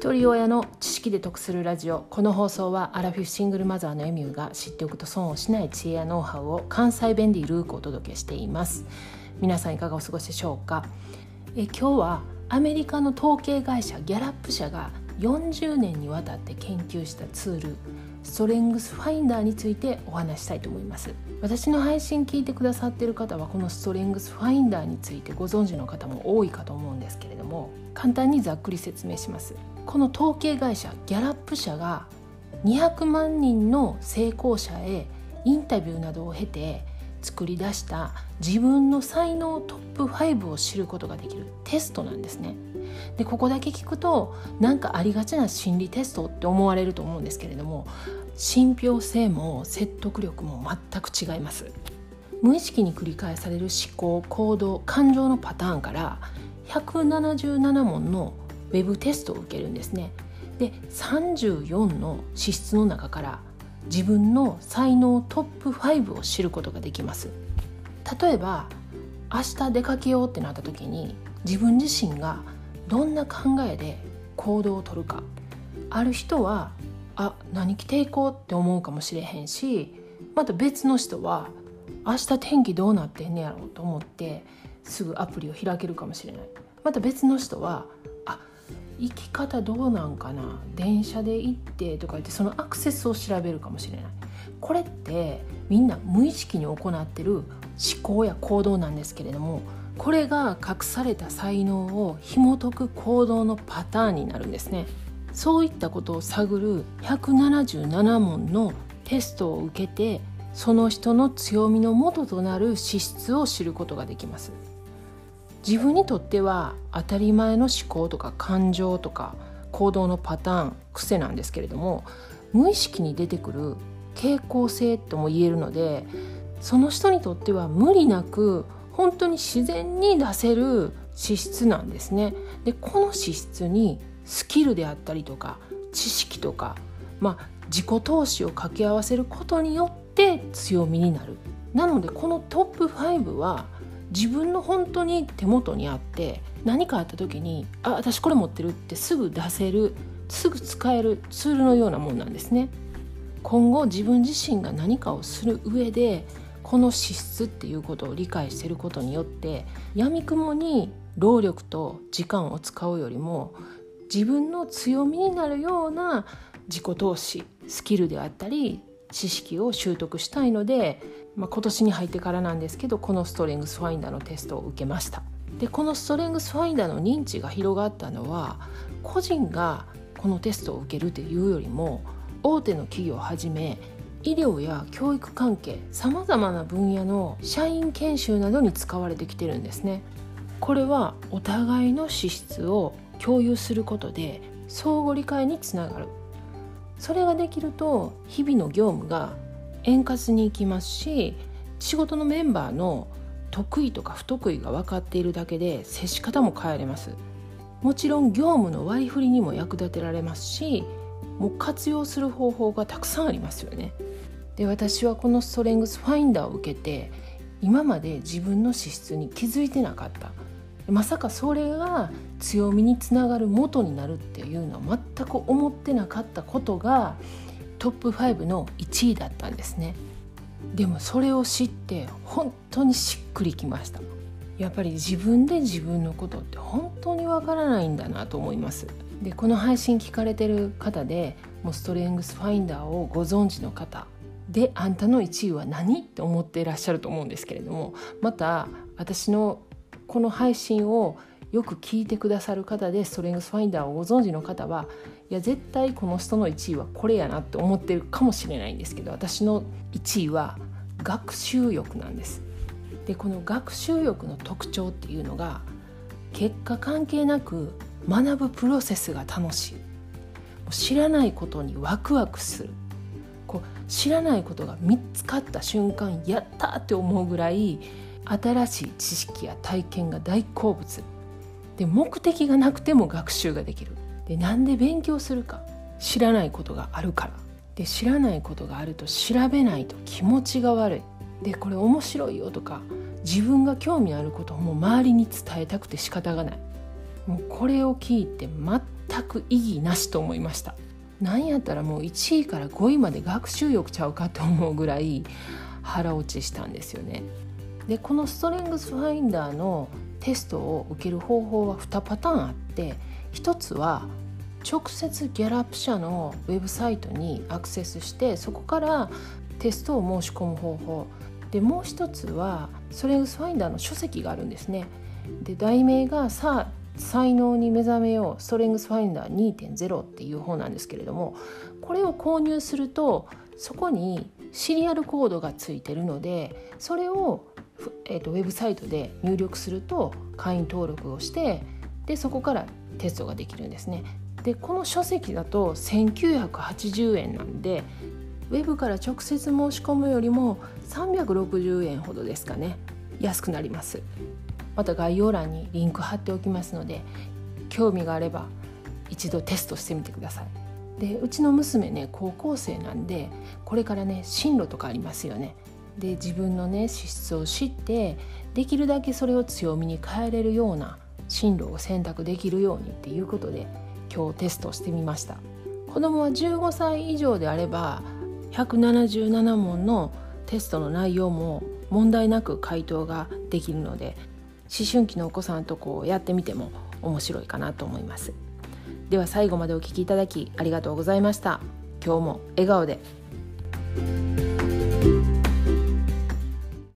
一人親の知識で得するラジオ。この放送はアラフィフシングルマザーのエミューが知っておくと損をしない知恵やノウハウを関西弁でルーくお届けしています。皆さんいかがお過ごしでしょうか？え今日はアメリカの統計会社ギャラップ社が40年にわたって研究したツールストレングスファインダーについてお話したいと思います。私の配信聞いてくださっている方はこのストレングスファインダーについてご存知の方も多いかと思うんですけれども簡単にざっくり説明します。この統計会社ギャラップ社が200万人の成功者へインタビューなどを経て作り出した自分の才能トップ5を知ることができるテストなんですね。でここだけ聞くとなんかありがちな心理テストって思われると思うんですけれども信憑性も説得力も全く違います。無意識に繰り返される思考行動感情のパターンから177問のウェブテストを受けるんですね。で34の資質の中から自分の才能トップ5を知ることができます。例えば明日出かけようってなった時に自分自身がどんな考えで行動をとるか。ある人はあ何着ていこうって思うかもしれへんしまた別の人は明日天気どうなってんねやろうと思ってすぐアプリを開けるかもしれない。また別の人は行き方どうなんかな？電車で行ってとか言ってそのアクセスを調べるかもしれない。これってみんな無意識に行ってる思考や行動なんですけれどもこれが隠された才能を紐解く行動のパターンになるんですね。そういったことを探る177問のテストを受けてその人の強みの元となる資質を知ることができます。自分にとっては当たり前の思考とか感情とか行動のパターン癖なんですけれども無意識に出てくる傾向性とも言えるのでその人にとっては無理なく本当に自然に出せる資質なんですね。でこの資質にスキルであったりとか知識とか、まあ、自己投資を掛け合わせることによって強みになる。なのでこのトップ5は自分の本当に手元にあって何かあった時に「あ私これ持ってる」ってすぐ出せるすぐ使えるツールのようなもんなんですね。今後自分自身が何かをする上でこの資質っていうことを理解していることによってやみくもに労力と時間を使うよりも自分の強みになるような自己投資スキルであったり知識を習得したいのでまあ、今年に入ってからなんですけどこのストレングスファインダーのテストを受けました。でこのストレングスファインダーの認知が広がったのは個人がこのテストを受けるというよりも大手の企業をはじめ医療や教育関係さまざまな分野の社員研修などに使われてきてるんですね。これはお互いの資質を共有することで相互理解につながる。それができると日々の業務が円滑にいきますし仕事のメンバーの得意とか不得意が分かっているだけで接し方も変えれます。もちろん業務の割り振りにも役立てられますしもう活用する方法がたくさんありますよね。で私はこのストレングスファインダーを受けて今まで自分の資質に気づいてなかった。まさかそれが強みにつながる元になるっていうのは全く思ってなかったことがトップ5の1位だったんですね。でもそれを知って本当にしっくりきました。やっぱり自分で自分のことって本当にわからないんだなと思います。でこの配信聞かれてる方でもうストレングスファインダーをご存知の方であんたの1位は何？って思っていらっしゃると思うんですけれどもまた私のこの配信をよく聞いてくださる方でストレングスファインダーをご存知の方はいや絶対この人の1位はこれやなって思ってるかもしれないんですけど私の1位は学習欲なんです。でこの学習欲の特徴っていうのが結果関係なく学ぶプロセスが楽しい知らないことにワクワクするこう知らないことが見つかった瞬間やったって思うぐらい新しい知識や体験が大好物。で目的がなくても学習ができる。でなんで勉強するか。知らないことがあるから。で知らないことがあると調べないと気持ちが悪い。でこれ面白いよとか。自分が興味あることをもう周りに伝えたくて仕方がない。もうこれを聞いて全く意義なしと思いました。なんやったらもう1位から5位まで学習欲ちゃうかと思うぐらい腹落ちしたんですよね。でこのストレングスファインダーのテストを受ける方法は2パターンあって1つは直接ギャラップ社のウェブサイトにアクセスしてそこからテストを申し込む方法。でもう一つはストレングスファインダーの書籍があるんですね。で題名がさあ才能に目覚めようストレングスファインダー2.0っていう本なんですけれどもこれを購入するとそこにシリアルコードがついてるのでそれを、えーと、ウェブサイトで入力すると会員登録をしてでそこからテストができるんですね。でこの書籍だと1980円なんでウェブから直接申し込むよりも360円ほどですかね。安くなります。また概要欄にリンク貼っておきますので興味があれば一度テストしてみてください。でうちの娘ね高校生なんでこれからね進路とかありますよね。で自分のね資質を知ってできるだけそれを強みに変えれるような進路を選択できるようにっていうことで今日テストしてみました。子供は15歳以上であれば177問のテストの内容も問題なく回答ができるので思春期のお子さんとこうやってみても面白いかなと思います。では最後までお聴きいただきありがとうございました。今日も笑顔で。